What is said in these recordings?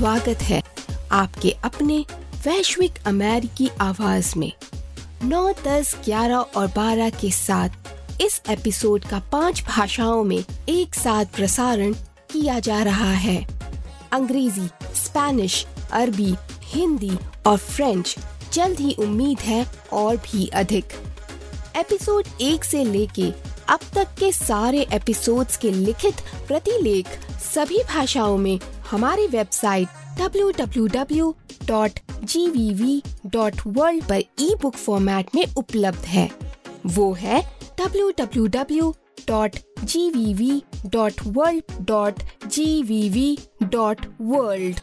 स्वागत है आपके अपने वैश्विक अमेरिकी आवाज़ में। 9, 10, 11 और 12 के साथ इस एपिसोड का पाँच भाषाओं में एक साथ प्रसारण किया जा रहा है। अंग्रेज़ी स्पेनिश अरबी हिंदी और फ्रेंच जल्द ही उम्मीद है और भी अधिक। एपिसोड एक से लेके अब तक के सारे एपिसोड्स के लिखित प्रतिलेख सभी भाषाओं में हमारी वेबसाइट www.gvv.world पर ई बुक फॉर्मेट में उपलब्ध है वो है www.gvv.world.gvv.world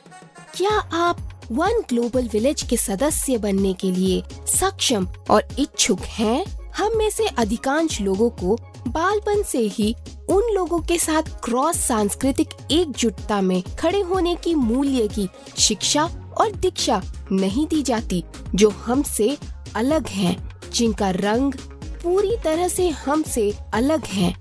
क्या आप वन ग्लोबल विलेज के सदस्य बनने के लिए सक्षम और इच्छुक हैं? हम में से अधिकांश लोगों को बालपन से ही उन लोगों के साथ क्रॉस सांस्कृतिक एकजुटता में खड़े होने की मूल्य की शिक्षा और दीक्षा नहीं दी जाती जो हमसे अलग हैं, जिनका रंग पूरी तरह से हमसे अलग है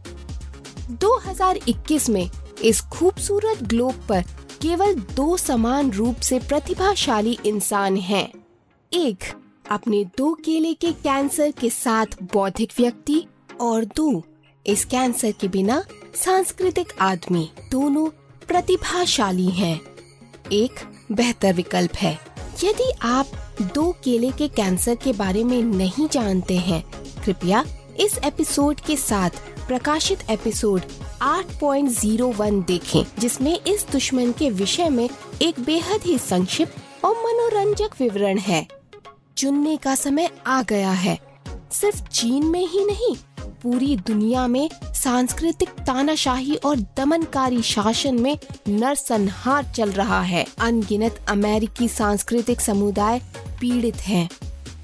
2021 में इस खूबसूरत ग्लोब पर केवल दो समान रूप से प्रतिभाशाली इंसान हैं। एक अपने दो केले के कैंसर के साथ बौद्धिक व्यक्ति और दो इस कैंसर के बिना सांस्कृतिक आदमी दोनों प्रतिभाशाली हैं। एक बेहतर विकल्प है। यदि आप दो केले के कैंसर के बारे में नहीं जानते हैं, कृपया इस एपिसोड के साथ प्रकाशित एपिसोड 8.01 देखें, जिसमें इस दुश्मन के विषय में एक बेहद ही संक्षिप्त और मनोरंजक विवरण है। चुनने का समय आ गया है। सिर्फ़ चीन में ही नहीं पूरी दुनिया में सांस्कृतिक तानाशाही और दमनकारी शासन में नरसंहार चल रहा है। अनगिनत अमेरिकी सांस्कृतिक समुदाय पीड़ित हैं।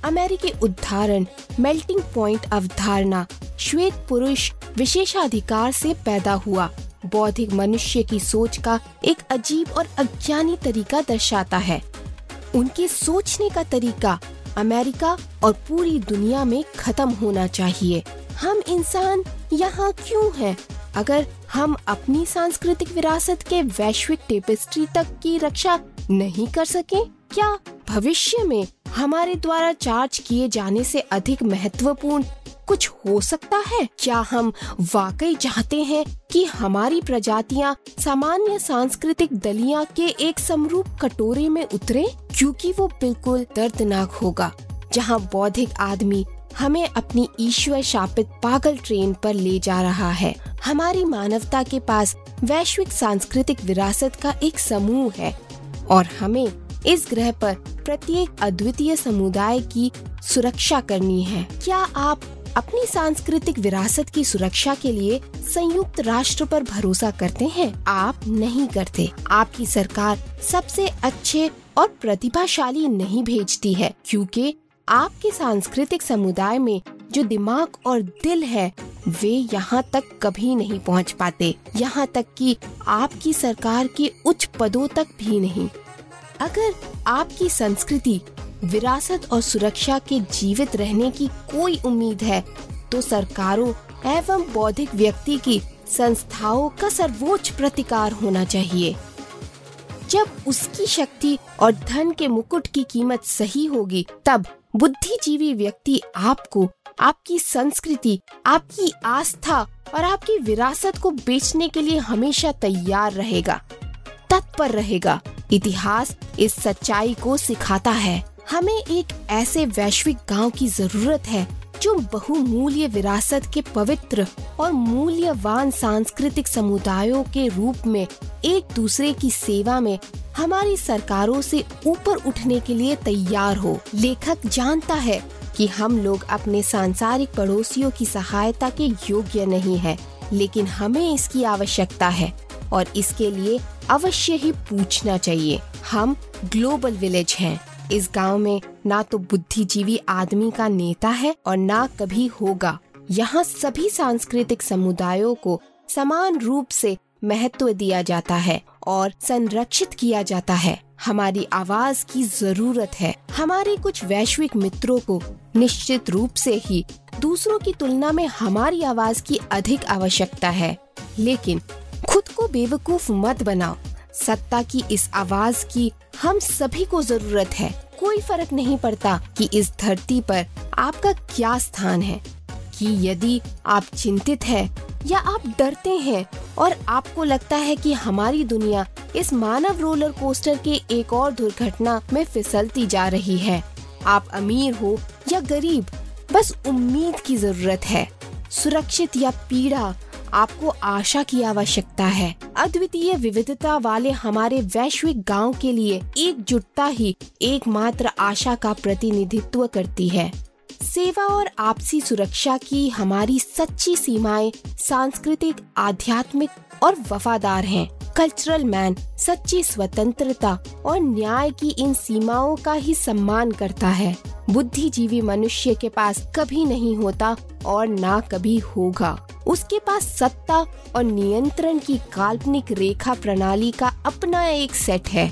अमेरिकी उदाहरण मेल्टिंग पॉइंट अवधारणा, श्वेत पुरुष विशेषाधिकार से पैदा हुआ। बौद्धिक मनुष्य की सोच का एक अजीब और अज्ञानी तरीका दर्शाता है। उनके सोचने का तरीका अमेरिका और पूरी दुनिया में खत्म होना चाहिए। हम इंसान यहाँ क्यों हैं? अगर हम अपनी सांस्कृतिक विरासत के वैश्विक टेपेस्ट्री तक की रक्षा नहीं कर सके, क्या भविष्य में हमारे द्वारा चार्ज किए जाने से अधिक महत्वपूर्ण कुछ हो सकता है क्या हम वाकई चाहते हैं कि हमारी प्रजातियाँ सामान्य सांस्कृतिक दलिया के एक समरूप कटोरे में उतरे क्योंकि वो बिल्कुल दर्दनाक होगा, जहाँ बौद्धिक आदमी हमें अपनी ईश्वर शापित पागल ट्रेन पर ले जा रहा है। हमारी मानवता के पास वैश्विक सांस्कृतिक विरासत का एक समूह है और हमें इस ग्रह पर प्रत्येक अद्वितीय समुदाय की सुरक्षा करनी है। क्या आप अपनी सांस्कृतिक विरासत की सुरक्षा के लिए संयुक्त राष्ट्र पर भरोसा करते हैं? आप नहीं करते। आपकी सरकार सबसे अच्छे और प्रतिभाशाली नहीं भेजती है, क्योंकि आपके सांस्कृतिक समुदाय में जो दिमाग और दिल है, वे यहाँ तक कभी नहीं पहुँच पाते। यहाँ तक कि आपकी सरकार के उच्च पदों तक भी नहीं। अगर आपकी संस्कृति, विरासत और सुरक्षा के जीवित रहने की कोई उम्मीद है तो सरकारों एवं बौद्धिक व्यक्ति की संस्थाओं का सर्वोच्च प्रतिकार होना चाहिए। जब उसकी शक्ति और धन के मुकुट की कीमत सही होगी, तब बुद्धिजीवी व्यक्ति आपको, आपकी संस्कृति, आपकी आस्था और आपकी विरासत को बेचने के लिए हमेशा तैयार रहेगा, तत्पर रहेगा। इतिहास इस सच्चाई को सिखाता है। हमें एक ऐसे वैश्विक गाँव की ज़रूरत है जो बहुमूल्य विरासत के पवित्र और मूल्यवान सांस्कृतिक समुदायों के रूप में एक दूसरे की सेवा में हमारी सरकारों से ऊपर उठने के लिए तैयार हो। लेखक जानता है कि हम लोग अपने सांसारिक पड़ोसियों की सहायता के योग्य नहीं है, लेकिन हमें इसकी आवश्यकता है और इसके लिए अवश्य ही पूछना चाहिए। हम ग्लोबल विलेज हैं। इस गाँव में ना तो बुद्धिजीवी आदमी का नेता है और ना कभी होगा। यहाँ सभी सांस्कृतिक समुदायों को समान रूप से महत्व दिया जाता है और संरक्षित किया जाता है। हमारी आवाज़ की ज़रूरत है। हमारे कुछ वैश्विक मित्रों को निश्चित रूप से ही दूसरों की तुलना में हमारी आवाज़ की अधिक आवश्यकता है। लेकिन खुद को बेवकूफ़ मत बनाओ। सत्ता की इस आवाज़ की हम सभी को ज़रूरत है। कोई फ़र्क नहीं पड़ता कि इस धरती पर आपका क्या स्थान है, कि यदि आप चिंतित हैं या आप डरते हैं और आपको लगता है कि हमारी दुनिया इस मानव रोलर कोस्टर के एक और दुर्घटना में फिसलती जा रही है। आप अमीर हो या गरीब, बस उम्मीद की ज़रूरत है। सुरक्षित या पीड़ा आपको आशा की आवश्यकता है। अद्वितीय विविधता वाले हमारे वैश्विक गाँव के लिए एकजुटता ही एकमात्र आशा का प्रतिनिधित्व करती है। सेवा और आपसी सुरक्षा की हमारी सच्ची सीमाएँ सांस्कृतिक, आध्यात्मिक और वफादार हैं। कल्चरल मैन सच्ची स्वतंत्रता और न्याय की इन सीमाओं का ही सम्मान करता है। बुद्धिजीवी मनुष्य के पास कभी नहीं होता और ना कभी होगा। उसके पास सत्ता और नियंत्रण की काल्पनिक रेखा प्रणाली का अपना एक सेट है।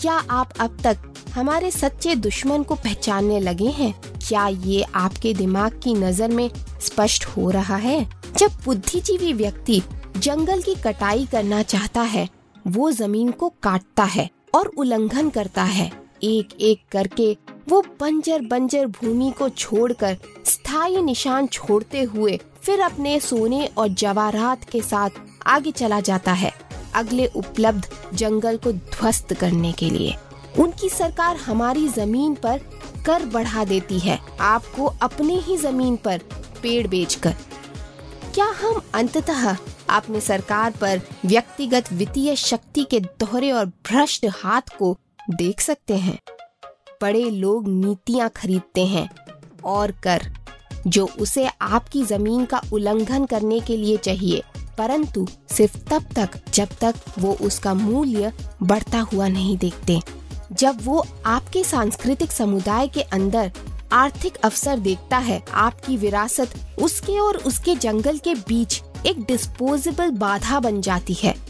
क्या आप अब तक हमारे सच्चे दुश्मन को पहचानने लगे हैं? क्या ये आपके दिमाग की नज़र में स्पष्ट हो रहा है? जब बुद्धिजीवी व्यक्ति जंगल की कटाई करना चाहता है, वो ज़मीन को काटता है और उल्लंघन करता है। एक एक करके वो बंजर बंजर भूमि को छोड़कर स्थायी निशान छोड़ते हुए फिर अपने सोने और जवाहरात के साथ आगे चला जाता है, अगले उपलब्ध जंगल को ध्वस्त करने के लिए। उनकी सरकार हमारी ज़मीन पर कर बढ़ा देती है। आपको अपने ही ज़मीन पर पेड़ बेचकर। क्या हम अंततः अपने सरकार पर व्यक्तिगत वित्तीय शक्ति के दोहरे और भ्रष्ट हाथ को देख सकते हैं? बड़े लोग नीतियाँ खरीदते हैं और कर, जो उसे आपकी ज़मीन का उल्लंघन करने के लिए चाहिए। परंतु सिर्फ़ तब तक जब तक वो उसका मूल्य बढ़ता हुआ नहीं देखते। जब वो आपके सांस्कृतिक समुदाय के अंदर आर्थिक अवसर देखता है, आपकी विरासत उसके और उसके जंगल के बीच एक डिस्पोजेबल बाधा बन जाती है।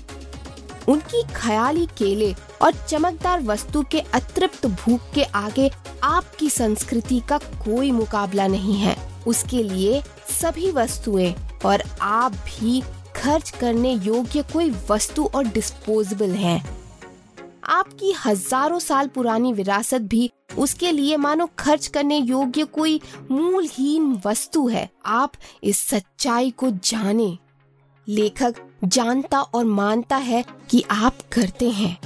उनकी ख्याली केले और चमकदार वस्तु के अतृप्त भूख के आगे आपकी संस्कृति का कोई मुकाबला नहीं है। उसके लिए सभी वस्तुएँ और आप भी खर्च करने योग्य कोई वस्तु और डिस्पोजेबल हैं। आपकी हज़ारों साल पुरानी विरासत भी उसके लिए मानो खर्च करने योग्य कोई मूलहीन वस्तु है। आप इस सच्चाई को जाने। लेखक जानता और मानता है कि आप करते हैं।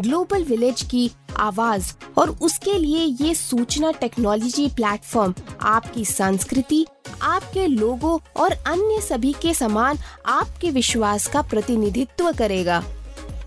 ग्लोबल विलेज की आवाज़ और उसके लिए ये सूचना टेक्नोलॉजी प्लेटफॉर्म, आपकी संस्कृति, आपके लोगों और अन्य सभी के समान आपके विश्वास का प्रतिनिधित्व करेगा।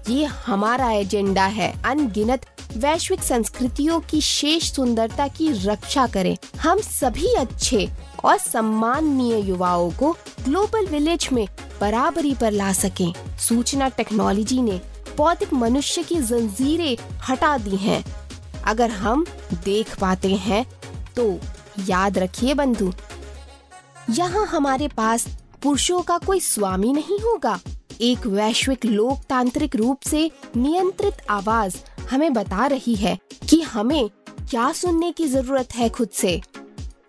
ये हमारा एजेंडा है, अनगिनत वैश्विक संस्कृतियों की शेष सुंदरता की रक्षा करें। हम सभी अच्छे और सम्माननीय युवाओं को ग्लोबल विलेज में बराबरी पर ला सकें। सूचना टेक्नोलॉजी ने भौतिक मनुष्य की जंजीरें हटा दी हैं। अगर हम देख पाते हैं तो याद रखिए बंधु, यहाँ हमारे पास पुरुषों का कोई स्वामी नहीं होगा एक वैश्विक लोकतांत्रिक रूप से नियंत्रित आवाज़ हमें बता रही है कि हमें क्या सुनने की ज़रूरत है खुद से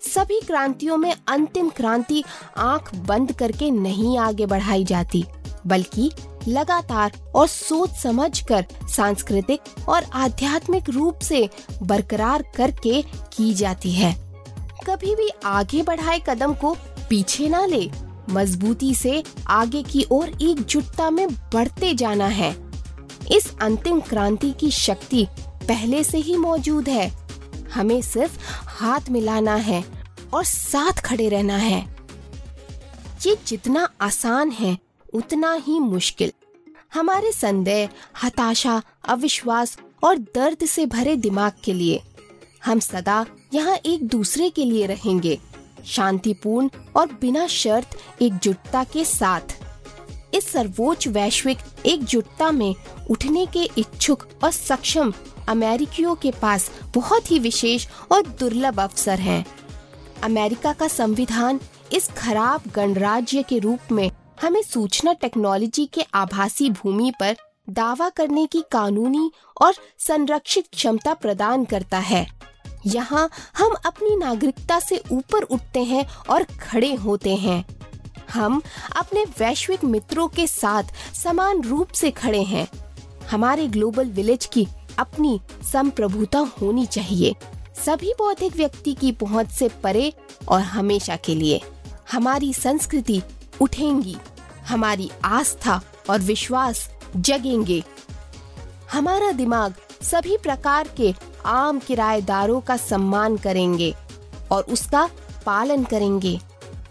सभी क्रांतियों में अंतिम क्रांति आँख बंद करके नहीं आगे बढ़ाई जाती, बल्कि लगातार और सोच समझकर सांस्कृतिक और आध्यात्मिक रूप से बरकरार करके की जाती है। कभी भी आगे बढ़ाए कदम को पीछे ना ले, मजबूती से आगे की ओर एकजुटता में बढ़ते जाना है। इस अंतिम क्रांति की शक्ति पहले से ही मौजूद है। हमें सिर्फ़ हाथ मिलाना है और साथ खड़े रहना है। ये जितना आसान है, उतना ही मुश्किल। हमारे संदेह, हताशा, अविश्वास और दर्द से भरे दिमाग के लिए हम सदा यहाँ एक दूसरे के लिए रहेंगे, शांतिपूर्ण और बिना शर्त एकजुटता के साथ। इस सर्वोच्च वैश्विक एकजुटता में उठने के इच्छुक और सक्षम अमेरिकियों के पास बहुत ही विशेष और दुर्लभ अवसर हैं। अमेरिका का संविधान इस खराब गणराज्य के रूप में हमें सूचना टेक्नोलॉजी के आभासी भूमि पर दावा करने की कानूनी और संरक्षित क्षमता प्रदान करता है यहाँ हम अपनी नागरिकता से ऊपर उठते हैं और खड़े होते हैं हम अपने वैश्विक मित्रों के साथ समान रूप से खड़े हैं। हमारे ग्लोबल विलेज की अपनी संप्रभुता होनी चाहिए। सभी बौद्धिक व्यक्ति की पहुँच से परे और हमेशा के लिए हमारी संस्कृति उठेंगी, हमारी आस्था और विश्वास जगेंगे। हमारा दिमाग सभी प्रकार के आम किराएदारों का सम्मान करेंगे और उसका पालन करेंगे।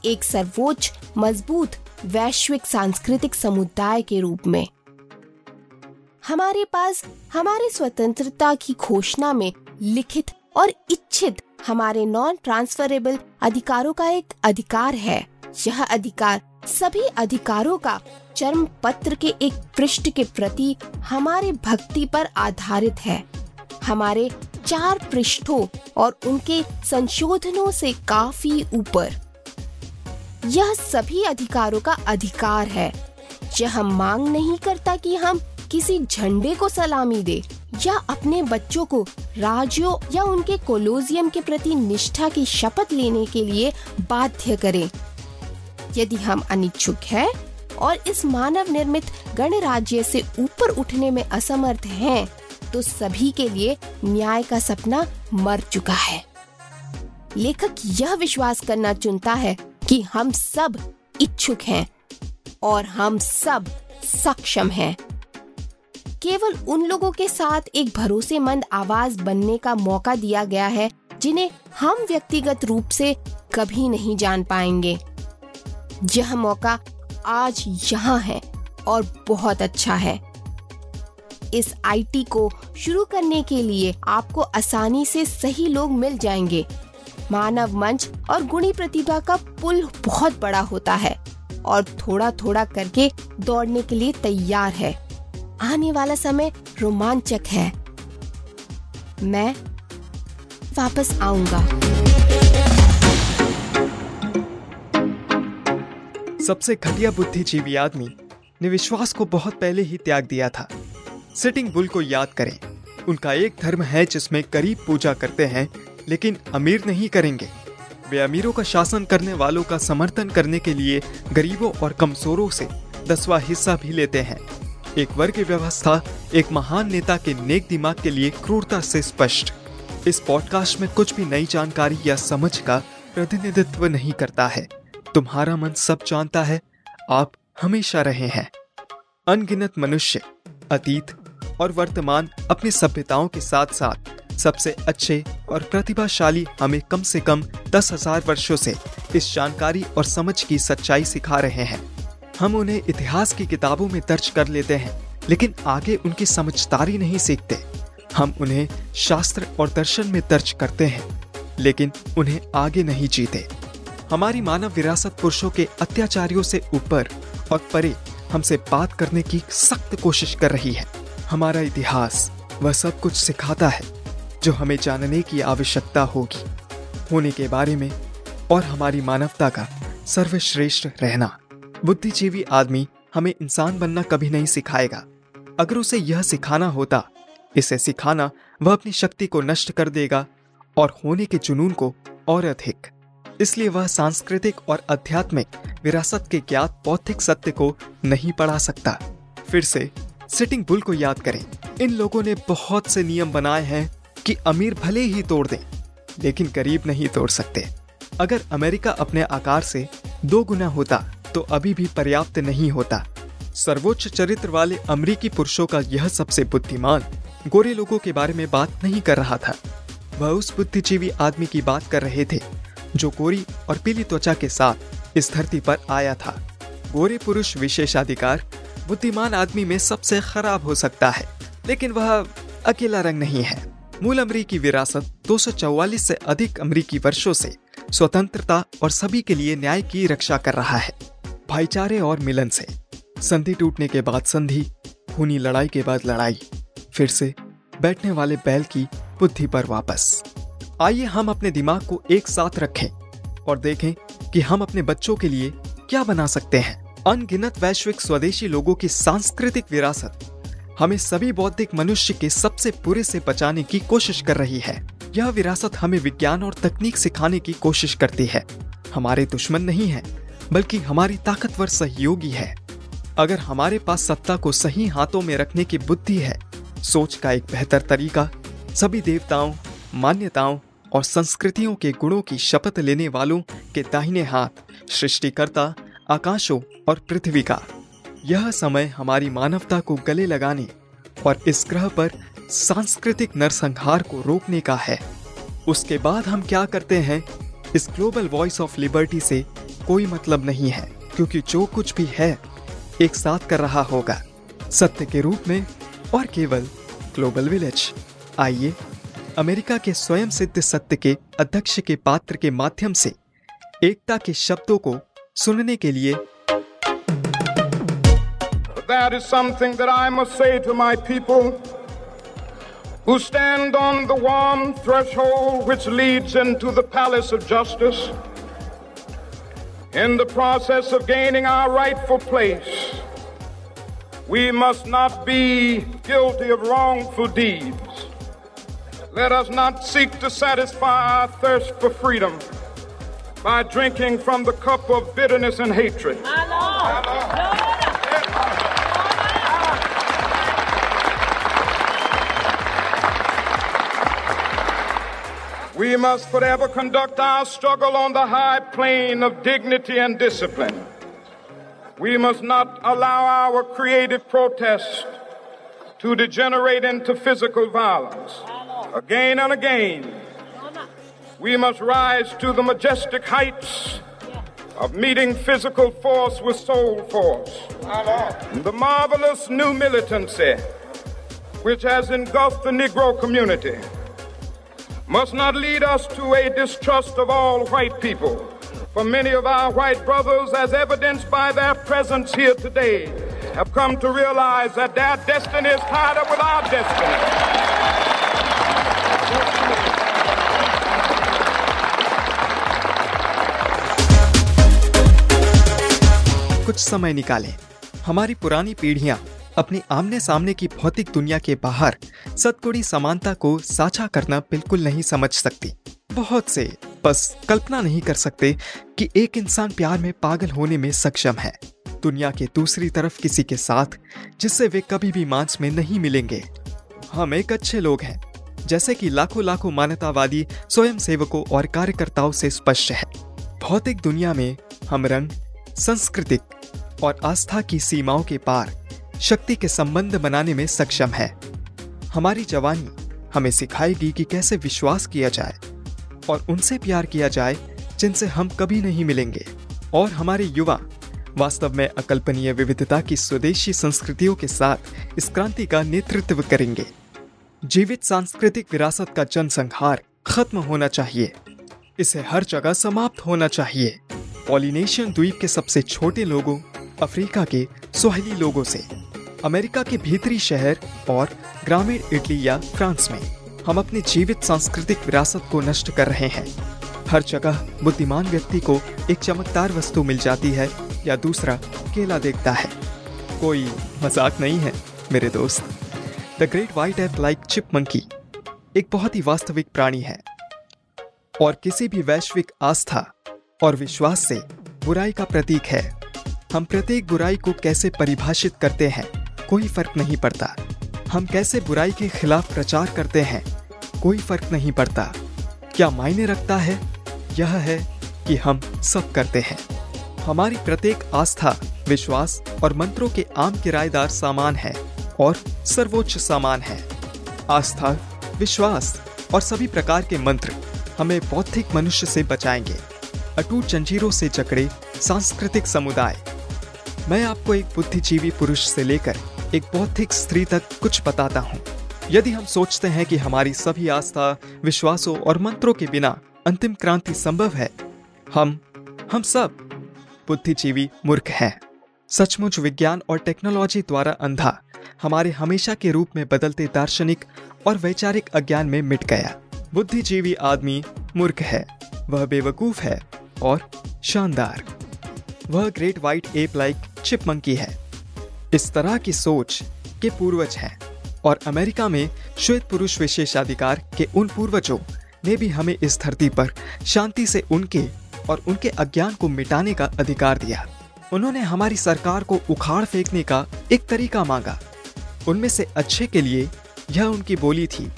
एक सर्वोच्च, मज़बूत, वैश्विक, सांस्कृतिक समुदाय के रूप में। हमारे पास हमारे स्वतंत्रता की घोषणा में लिखित और इच्छित हमारे नॉन ट्रांसफरेबल अधिकारों का एक अधिकार है। यह अधिकार सभी अधिकारों का चर्म पत्र के एक पृष्ठ के प्रति हमारे भक्ति पर आधारित है। हमारे चार पृष्ठों और उनके संशोधनों से काफ़ी ऊपर। यह सभी अधिकारों का अधिकार है। यह मांग नहीं करता कि हम किसी झंडे को सलामी दे या अपने बच्चों को राज्यों या उनके कोलोजियम के प्रति निष्ठा की शपथ लेने के लिए बाध्य करें। यदि हम अनिच्छुक हैं और इस मानव निर्मित गणराज्य से ऊपर उठने में असमर्थ हैं, तो सभी के लिए न्याय का सपना मर चुका है। लेखक यह विश्वास करना चुनता है कि हम सब इच्छुक हैं और हम सब सक्षम हैं। केवल उन लोगों के साथ एक भरोसेमंद आवाज़ बनने का मौका दिया गया है, जिन्हें हम व्यक्तिगत रूप से कभी नहीं जान पाएँगे। यह मौका आज यहाँ है और बहुत अच्छा है। इस आईटी को शुरू करने के लिए आपको आसानी से सही लोग मिल जाएँगे। मानव मंच और गुणी प्रतिभा का पुल बहुत बड़ा होता है और थोड़ा थोड़ा करके दौड़ने के लिए तैयार है। आने वाला समय रोमांचक है। मैं वापस आऊँगा। सबसे घटिया बुद्धिजीवी आदमी ने विश्वास को बहुत पहले ही त्याग दिया था। सिटिंग बुल को याद करें। उनका एक धर्म है जिसमें करीब पूजा करते हैं लेकिन अमीर नहीं करेंगे। वे अमीरों का शासन करने वालों का समर्थन करने के लिए गरीबों और कमजोरों से दसवा हिस्सा भी लेते हैं। एक वर्ग व्यवस्था, एक महान नेता के नेक दिमाग के लिए क्रूरता से स्पष्ट। इस पॉडकास्ट में कुछ भी नई जानकारी या समझ का प्रतिनिधित्व नहीं करता है। तुम्हारा मन सब जानता है, आप हमेशा रहे हैं। अनगिनत मनुष्य, अतीत और वर्तमान अपनी सभ्यताओं के साथ साथ सबसे अच्छे और प्रतिभाशाली हमें कम से कम दस हज़ार वर्षो से इस जानकारी और समझ की सच्चाई सिखा रहे हैं। हम उन्हें इतिहास की किताबों में दर्ज कर लेते हैं, लेकिन आगे उनकी समझदारी नहीं सीखते। हम उन्हें शास्त्र और दर्शन में दर्ज करते हैं, लेकिन उन्हें आगे नहीं जीते। हमारी मानव विरासत पुरुषों के अत्याचारियों से ऊपर और परे हमसे बात करने की सख्त कोशिश कर रही है। हमारा इतिहास वह सब कुछ सिखाता है। जो हमें जानने की आवश्यकता होगी, होने के बारे में और हमारी मानवता का सर्वश्रेष्ठ रहना। बुद्धिजीवी आदमी हमें इंसान बनना कभी नहीं सिखाएगा। अगर उसे यह सिखाना होता, इसे सिखाना वह अपनी शक्ति को नष्ट कर देगा और होने के जुनून को और अधिक। इसलिए वह सांस्कृतिक और आध्यात्मिक विरासत के ज्ञात बौद्धिक सत्य को नहीं पढ़ा सकता। फिर से, सिटिंग बुल को याद करें। इन लोगों ने बहुत से नियम बनाए हैं कि अमीर भले ही तोड़ दें, लेकिन गरीब नहीं तोड़ सकते। अगर अमेरिका अपने आकार से दो गुना होता तो अभी भी पर्याप्त नहीं होता। सर्वोच्च चरित्र वाले अमरीकी पुरुषों का यह सबसे बुद्धिमान, गोरे लोगों के बारे में बात नहीं कर रहा था। वह उस बुद्धिजीवी आदमी की बात कर रहे थे, जो गोरी और पीली त्वचा के साथ इस धरती पर आया था। गोरे पुरुष विशेषाधिकार, बुद्धिमान आदमी में सबसे खराब हो सकता है, लेकिन वह अकेला रंग नहीं है। मूल अमरीकी विरासत 244 से अधिक अमरीकी वर्षों से स्वतंत्रता और सभी के लिए न्याय की रक्षा कर रहा है। भाईचारे और मिलन से। संधि टूटने के बाद संधि, खूनी लड़ाई के बाद लड़ाई, फिर से बैठने वाले बैल की बुद्धि पर वापस। आइए हम अपने दिमाग को एक साथ रखें और देखें कि हम अपने बच्चों के लिए क्या बना सकते हैं। अनगिनत वैश्विक स्वदेशी लोगों की सांस्कृतिक विरासत हमें सभी बौद्धिक मनुष्य के सबसे बुरे से बचाने की कोशिश कर रही है। यह विरासत हमें विज्ञान और तकनीक सिखाने की कोशिश करती है। हमारे दुश्मन नहीं है, बल्कि हमारी ताकतवर सहयोगी है। अगर हमारे पास सत्ता को सही हाथों में रखने की बुद्धि है, सोच का एक बेहतर तरीका, सभी देवताओं, मान्यताओं और संस्कृतियों के गुणों की शपथ लेने वालों के दाहिने हाथ, सृष्टिकर्ता, आकाशों और पृथ्वी का। यह समय हमारी मानवता को गले लगाने और इस ग्रह पर सांस्कृतिक नरसंहार को रोकने का है। उसके बाद हम क्या करते हैं? इस ग्लोबल वॉइस ऑफ़ लिबर्टी से कोई मतलब नहीं है, क्योंकि जो कुछ भी है, एक साथ कर रहा होगा। सत्य के रूप में और केवल ग्लोबल विलेज आइए, अमेरिका के स्वयं सिद्ध सत्य के अध्यक्ष के पात्र के माध्यम से एकता के शब्दों को सुनने के लिए That is something that I must say to my people who stand on the warm threshold which leads into the palace of justice. In the process of gaining our rightful place, we must not be guilty of wrongful deeds. Let us not seek to satisfy our thirst for freedom by drinking from the cup of bitterness and hatred. We must forever conduct our struggle on the high plane of dignity and discipline. We must not allow our creative protest to degenerate into physical violence again and again. We must rise to the majestic heights of meeting physical force with soul force. The marvelous new militancy which has engulfed the Negro community must not lead us to a distrust of all white people. For many of our white brothers, as evidenced by their presence here today, have come to realize that their destiny is tied up with our destiny. कुछ समय निकालें हमारी पुरानी पीढ़ियां अपनी आमने सामने की भौतिक दुनिया के बाहर सतगुणी समानता को साझा करना बिल्कुल नहीं समझ सकती। बहुत से बस कल्पना नहीं कर सकते कि एक इंसान प्यार में पागल होने में सक्षम है। दुनिया के दूसरी तरफ़ किसी के साथ, जिससे वे कभी भी मांस में नहीं मिलेंगे। हम एक अच्छे लोग हैं, जैसे कि लाखों लाखों मान्यतावादी स्वयं सेवकों और कार्यकर्ताओं से स्पष्ट है। भौतिक दुनिया में हम रंग सांस्कृतिक और आस्था की सीमाओं के पार शक्ति के संबंध बनाने में सक्षम है। हमारी जवानी हमें सिखाएगी कि कैसे विश्वास किया जाए और उनसे प्यार किया जाए, जिनसे हम कभी नहीं मिलेंगे। और हमारे युवा वास्तव में अकल्पनीय विविधता की स्वदेशी संस्कृतियों के साथ इस क्रांति का नेतृत्व करेंगे। जीवित सांस्कृतिक विरासत का जनसंहार खत्म होना चाहिए। इसे हर जगह समाप्त होना चाहिए। पॉलिनेशियन द्वीप के सबसे छोटे लोगों, अफ्रीका के सुहेली लोगों से। अमेरिका के भीतरी शहर और ग्रामीण इटली या फ्रांस में हम अपनी जीवित सांस्कृतिक विरासत को नष्ट कर रहे हैं। हर जगह बुद्धिमान व्यक्ति को एक चमकदार वस्तु मिल जाती है या दूसरा केला देखता है। कोई मज़ाक नहीं है, मेरे दोस्त। The great white ape like chip monkey एक बहुत ही वास्तविक प्राणी है और किसी भी वैश्विक आस्था और विश्वास से बुराई का प्रतीक है। हम प्रत्येक बुराई को कैसे परिभाषित करते हैं? कोई फ़र्क नहीं पड़ता। हम कैसे बुराई के खिलाफ प्रचार करते हैं, कोई फ़र्क नहीं पड़ता। क्या मायने रखता है? यह है कि हम सब करते हैं। हमारी प्रत्येक आस्था, विश्वास और मंत्रों के आम किराएदार सामान है और सर्वोच्च सामान है। आस्था, विश्वास और सभी प्रकार के मंत्र हमें बौद्धिक मनुष्य से बचाएँगे। अटूट जंजीरों से जकड़े सांस्कृतिक समुदाय। मैं आपको एक बुद्धिजीवी पुरुष से लेकर एक बौद्धिक स्त्री तक कुछ बताता हूँ। यदि हम सोचते हैं कि हमारी सभी आस्था, विश्वासों और मंत्रों के बिना अंतिम क्रांति संभव है, हम हम सब बुद्धिजीवी मूर्ख हैं। सचमुच विज्ञान और टेक्नोलॉजी द्वारा अंधा हमारे हमेशा के रूप में बदलते दार्शनिक और वैचारिक अज्ञान में मिट गया। बुद्धिजीवी आदमी मूर्ख है, वह बेवकूफ़ है और शानदार। वह great white ape like chip monkey है। इस तरह की सोच के पूर्वज हैं। और अमेरिका में श्वेत पुरुष विशेषाधिकार के उन पूर्वजों ने भी हमें इस धरती पर शांति से उनके और उनके अज्ञान को मिटाने का अधिकार दिया। उन्होंने हमारी सरकार को उखाड़ फेंकने का एक तरीका मांगा। उनमें से अच्छे के लिए यह उनकी बोली थी,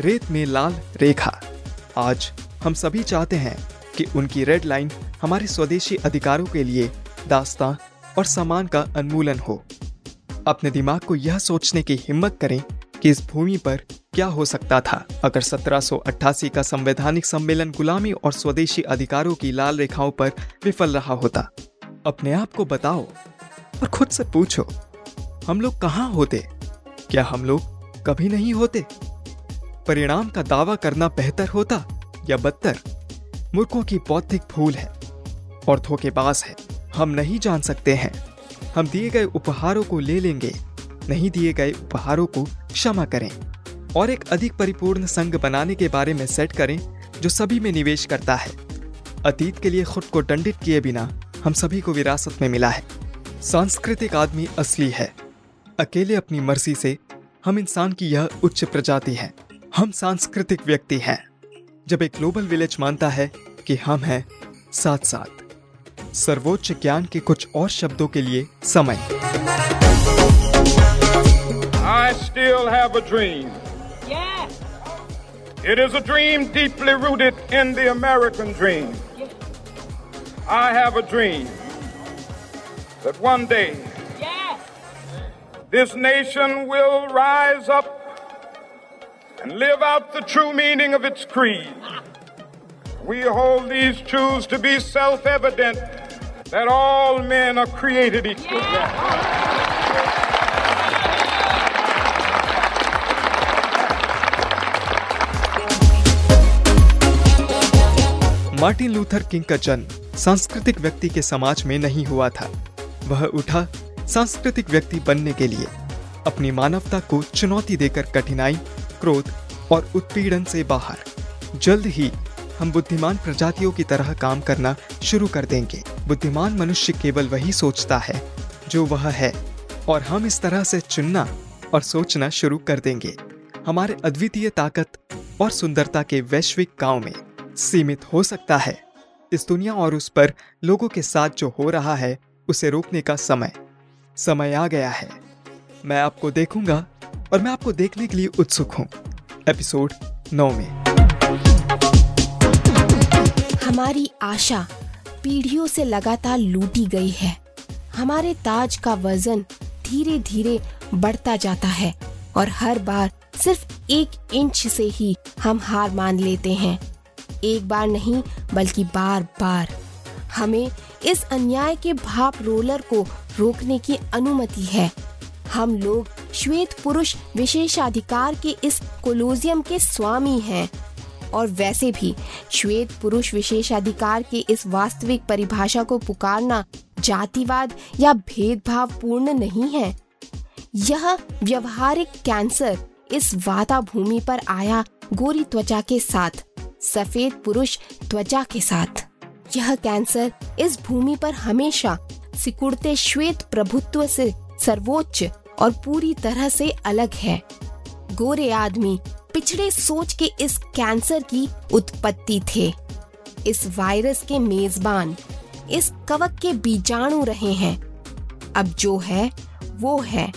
रेत में लाल रेखा। आज हम सभी चाहते हैं कि उनकी रेड लाइन हमारे स्वदेशी अधिकारों के लिए दास्तां और सम्मान का उन्मूलन हो। अपने दिमाग को यह सोचने की हिम्मत करें कि इस भूमि पर क्या हो सकता था। अगर 1788 का संवैधानिक सम्मेलन गुलामी और स्वदेशी अधिकारों की लाल रेखाओं पर विफल रहा होता। अपने आप को बताओ और खुद से पूछो, हम लोग कहाँ होते? क्या हम लोग कभी नहीं होते? परिणाम का दावा करना बेहतर होता या बदतर? मूर्खों की बौद्धिक भूल है और धोखेबाज है। हम नहीं जान सकते हैं। हम दिए गए उपहारों को ले लेंगे, नहीं दिए गए उपहारों को क्षमा करें और एक अधिक परिपूर्ण संघ बनाने के बारे में सेट करें जो सभी में निवेश करता है। अतीत के लिए खुद को दंडित किए बिना हम सभी को विरासत में मिला है। सांस्कृतिक आदमी असली है। अकेले अपनी मर्ज़ी से हम इंसान की यह उच्च प्रजाति है। हम सांस्कृतिक व्यक्ति हैं। जब एक ग्लोबल विलेज मानता है कि हम हैं साथ साथ सर्वोच्च ज्ञान के कुछ और शब्दों के लिए समय I still have a dream. Yeah. It is a dream deeply rooted in the American dream. I have a dream that one day Yeah. this nation will rise up and live out the true meaning of its creed. We hold these truths to be self evident that all men are created equal. Yeah. Martin Luther King का जन्म सांस्कृतिक व्यक्ति के समाज में नहीं हुआ था वह उठा सांस्कृतिक व्यक्ति बनने के लिए, अपनी मानवता को चुनौती देकर कठिनाई, क्रोध और उत्पीड़न से बाहर जल्द ही हम बुद्धिमान प्रजातियों की तरह काम करना शुरू कर देंगे। बुद्धिमान मनुष्य केवल वही सोचता है, जो वह है, और हम इस तरह से चुनना और सोचना शुरू कर देंगे। हमारे अद्वितीय ताकत और सुंदरता के वैश्विक गाँव में सीमित हो सकता है। इस दुनिया और उस पर लोगों के साथ जो हो रहा है, उसे रोकने का समय समय आ गया है। मैं आपको देखूँगा और मैं आपको देखने के लिए उत्सुक हूँ। एपिसोड नौ में। हमारी आशा पीढ़ियों से लगातार लूटी गई है। हमारे ताज का वज़न धीरे धीरे बढ़ता जाता है और हर बार सिर्फ़ एक इंच से ही हम हार मान लेते हैं। एक बार नहीं, बल्कि बार बार हमें इस अन्याय के भाप रोलर को रोकने की अनुमति है। हम लोग श्वेत पुरुष विशेषाधिकार के इस कोलोजियम के स्वामी हैं। और वैसे भी, श्वेत पुरुष विशेषाधिकार के इस वास्तविक परिभाषा को पुकारना जातिवाद या भेदभाव पूर्ण नहीं है। यह व्यवहारिक कैंसर इस वाता भूमि पर आया गोरी त्वचा के साथ, सफ़ेद पुरुष त्वचा के साथ। यह कैंसर इस भूमि पर हमेशा सिकुड़ते श्वेत प्रभुत्व से सर्वोच्च और पूरी तरह से अलग है। गोरे आदमी पिछड़े सोच के इस कैंसर की उत्पत्ति थे। इस वायरस के मेजबान, इस कवक के बीजाणु रहे हैं। अब जो है, वो है।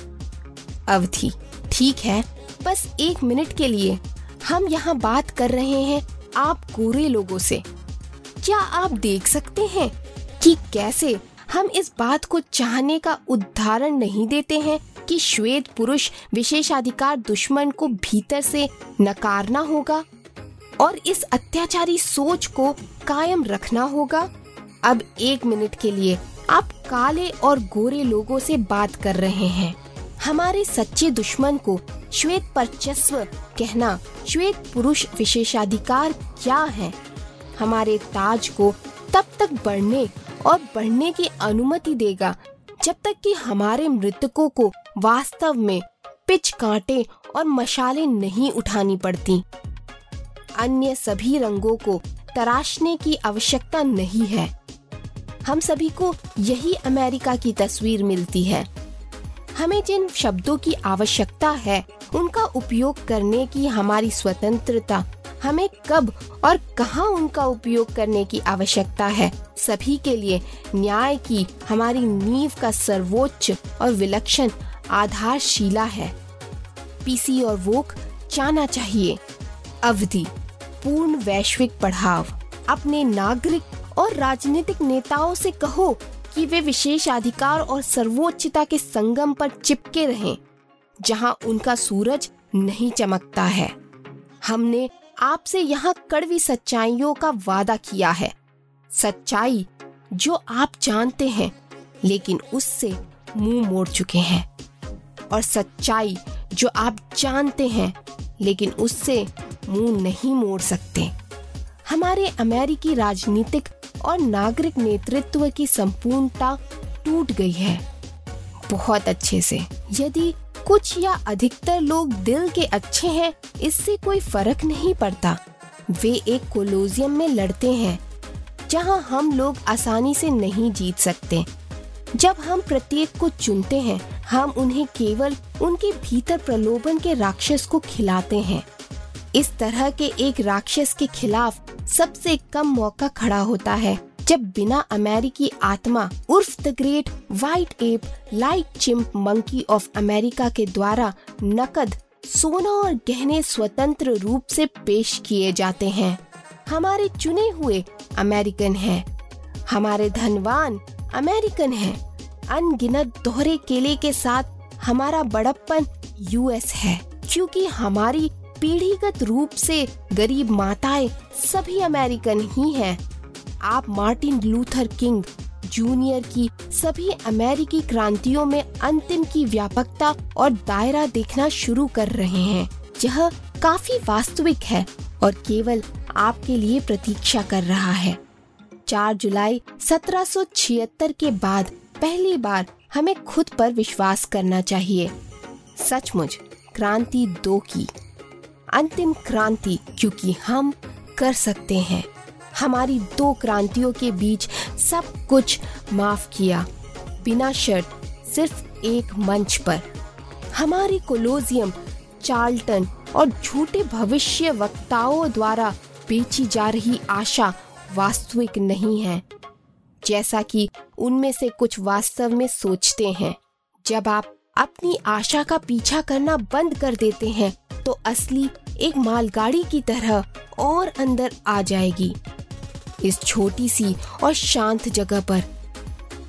अवधि, ठीक है? बस एक मिनट के लिए हम यहाँ बात कर रहे हैं आप गोरे लोगों से। क्या आप देख सकते हैं कि कैसे हम इस बात को चाहने का उदाहरण नहीं देते हैं? कि श्वेत पुरुष विशेषाधिकार दुश्मन को भीतर से नकारना होगा और इस अत्याचारी सोच को कायम रखना होगा। अब एक मिनट के लिए आप काले और गोरे लोगों से बात कर रहे हैं। हमारे सच्चे दुश्मन को श्वेत परचस्व कहना, श्वेत पुरुष विशेषाधिकार क्या है? हमारे ताज को तब तक बढ़ने और बढ़ने की अनुमति देगा जब तक कि हमारे मृतकों को वास्तव में पिच कांटे और मशाले नहीं उठानी पड़ती। अन्य सभी रंगों को तराशने की आवश्यकता नहीं है। हम सभी को यही अमेरिका की तस्वीर मिलती है। हमें जिन शब्दों की आवश्यकता है, उनका उपयोग करने की हमारी स्वतंत्रता हमें कब और कहाँ उनका उपयोग करने की आवश्यकता है। सभी के लिए न्याय की हमारी नींव का सर्वोच्च और विलक्षण आधारशिला है। पीसी और वोक जाना चाहिए। अवधि पूर्ण वैश्विक बढ़ाव अपने नागरिक और राजनीतिक नेताओं से कहो कि वे विशेष अधिकार और सर्वोच्चता के संगम पर चिपके रहें, जहाँ उनका सूरज नहीं चमकता है। हमने आपसे यहाँ कड़वी सच्चाइयों का वादा किया है। सच्चाई जो आप जानते हैं, लेकिन उससे मुँह मोड़ चुके हैं। और सच्चाई जो आप जानते हैं, लेकिन उससे मुँह नहीं मोड़ सकते। हमारे अमेरिकी राजनीतिक और नागरिक नेतृत्व की संपूर्णता टूट गई है। बहुत अच्छे से, यदि कुछ या अधिकतर लोग दिल के अच्छे हैं, इससे कोई फ़र्क नहीं पड़ता। वे एक कोलोजियम में लड़ते हैं, जहाँ हम लोग आसानी से नहीं जीत सकते। जब हम प्रत्येक को चुनते हैं, हम उन्हें केवल उनके भीतर प्रलोभन के राक्षस को खिलाते हैं। इस तरह के एक राक्षस के खिलाफ सबसे कम मौका खड़ा होता है। जब बिना अमेरिकी आत्मा उर्फ़ the great white ape light chimp monkey of America के द्वारा नकद सोना और गहने स्वतंत्र रूप से पेश किए जाते हैं। हमारे चुने हुए अमेरिकन हैं। हमारे धनवान अमेरिकन हैं। अनगिनत दोहरे केले के साथ हमारा बड़प्पन यूएस है। क्योंकि हमारी पीढ़ीगत रूप से गरीब माताएँ सभी अमेरिकन ही हैं। आप मार्टिन लूथर किंग जूनियर की सभी अमेरिकी क्रांतियों में अंतिम की व्यापकता और दायरा देखना शुरू कर रहे हैं यह काफ़ी वास्तविक है और केवल आपके लिए प्रतीक्षा कर रहा है। 4 जुलाई 1776 के बाद पहली बार हमें खुद पर विश्वास करना चाहिए। सचमुच, क्रांति दो की। अंतिम क्रांति क्योंकि हम कर सकते हैं। हमारी दो क्रांतियों के बीच सब कुछ माफ़ किया। बिना शर्त, सिर्फ़ एक मंच पर। हमारी कोलोजियम चार्ल्टन और झूठे भविष्य वक्ताओं द्वारा बेची जा रही आशा वास्तविक नहीं है। जैसा कि उनमें से कुछ वास्तव में सोचते हैं। जब आप अपनी आशा का पीछा करना बंद कर देते हैं तो असली एक मालगाड़ी की तरह और अंदर आ जाएगी। इस छोटी सी और शांत जगह पर।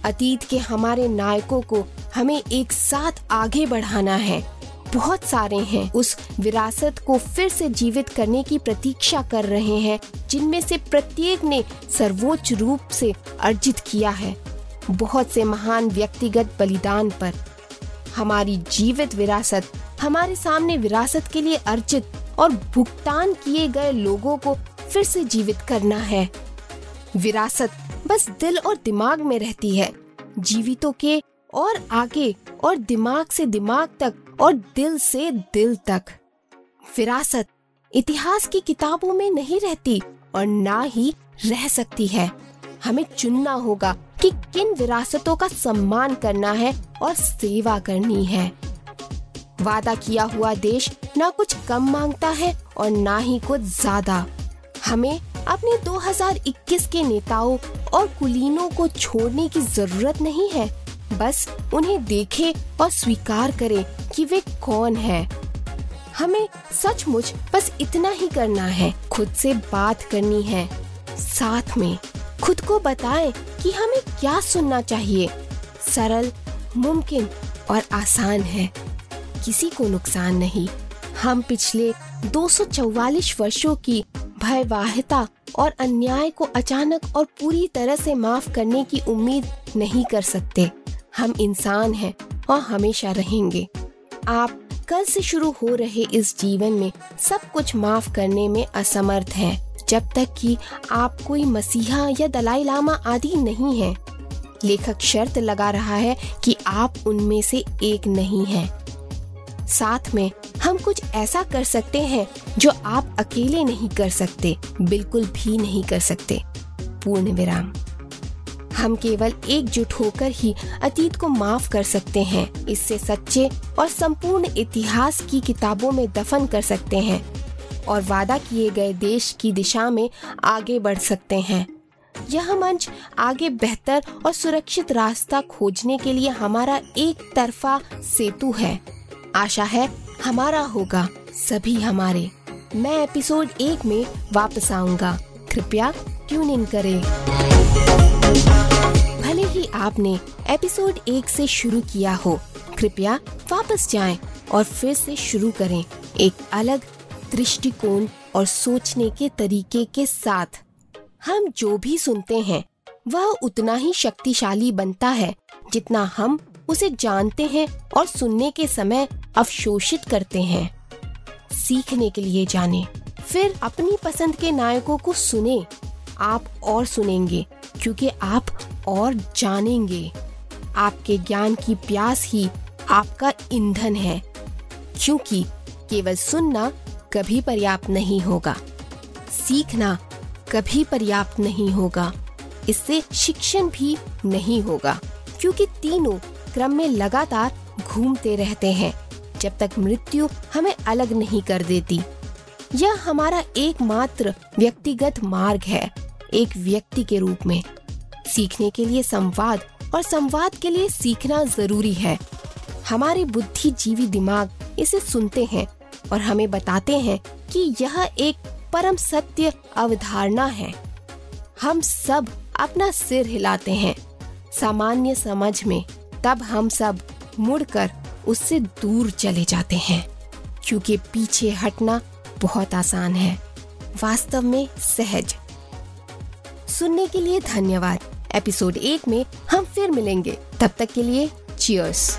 अतीत के हमारे नायकों को हमें एक साथ आगे बढ़ाना है। बहुत सारे हैं उस विरासत को फिर से जीवित करने की प्रतीक्षा कर रहे हैं, जिनमें से प्रत्येक ने सर्वोच्च रूप से अर्जित किया है। बहुत से महान व्यक्तिगत बलिदान पर। हमारी जीवित विरासत, हमारे सामने विरासत के लिए अर्जित और भुगतान किए गए लोगों को फिर से जीवित करना है। विरासत बस दिल और दिमाग में रहती है। जीवितों के और आगे और दिमाग से दिमाग तक और दिल से दिल तक। विरासत इतिहास की किताबों में नहीं रहती और ना ही रह सकती है। हमें चुनना होगा कि किन विरासतों का सम्मान करना है और सेवा करनी है। वादा किया हुआ देश ना कुछ कम माँगता है और ना ही कुछ ज़्यादा। हमें अपने 2021 के नेताओं और कुलीनों को छोड़ने की ज़रूरत नहीं है। बस उन्हें देखे और स्वीकार करे कि वे कौन है। हमें सचमुच बस इतना ही करना है। खुद से बात करनी है। साथ में खुद को बताएँ कि हमें क्या सुनना चाहिए। सरल, मुमकिन और आसान है। किसी को नुकसान नहीं। हम पिछले 244 वर्षों की भयवाहिता और अन्याय को अचानक और पूरी तरह से माफ़ करने की उम्मीद नहीं कर सकते हम इंसान हैं और हमेशा रहेंगे आप कल से शुरू हो रहे इस जीवन में सब कुछ माफ़ करने में असमर्थ हैं, जब तक कि आप कोई मसीहा या दलाई लामा आदि नहीं हैं। लेखक शर्त लगा रहा है कि आप उनमें से एक नहीं हैं। साथ में हम कुछ ऐसा कर सकते हैं जो आप अकेले नहीं कर सकते, बिल्कुल भी नहीं कर सकते। पूर्ण विराम। हम केवल एकजुट होकर ही अतीत को माफ़ कर सकते हैं। इससे सच्चे और संपूर्ण इतिहास की किताबों में दफन कर सकते हैं और वादा किए गए देश की दिशा में आगे बढ़ सकते हैं। यह मंच आगे बेहतर और सुरक्षित रास्ता खोजने के लिए हमारा एक तरफा सेतु है। आशा है हमारा होगा, सभी हमारे। मैं एपिसोड एक में वापस आऊँगा। कृपया ट्यून इन करें। भले ही आपने एपिसोड एक से शुरू किया हो, कृपया वापस जाएँ और फिर से शुरू करें एक अलग दृष्टिकोण और सोचने के तरीके के साथ। हम जो भी सुनते हैं, वह उतना ही शक्तिशाली बनता है जितना हम उसे जानते हैं और सुनने के समय अवशोषित करते हैं। सीखने के लिए जाने, फिर अपनी पसंद के नायकों को सुने। आप और सुनेंगे, क्योंकि आप और जानेंगे। आपके ज्ञान की प्यास ही आपका ईंधन है, क्योंकि केवल सुनना कभी पर्याप्त नहीं होगा। सीखना कभी पर्याप्त नहीं होगा। इससे शिक्षण भी नहीं होगा, क्योंकि तीनों क्रम में लगातार घूमते रहते हैं, जब तक मृत्यु हमें अलग नहीं कर देती। यह हमारा एकमात्र व्यक्तिगत मार्ग है, एक व्यक्ति के रूप में। सीखने के लिए संवाद और संवाद के लिए सीखना ज़रूरी है। हमारे बुद्धिजीवी दिमाग इसे सुनते हैं और हमें बताते हैं कि यह एक परम सत्य अवधारणा है। हम सब अपना सिर हिलाते हैं। सामान्य समझ में तब हम सब मुड़कर उससे दूर चले जाते हैं, क्योंकि पीछे हटना बहुत आसान है। वास्तव में सहज। सुनने के लिए धन्यवाद। एपिसोड एक में हम फिर मिलेंगे। तब तक के लिए चियर्स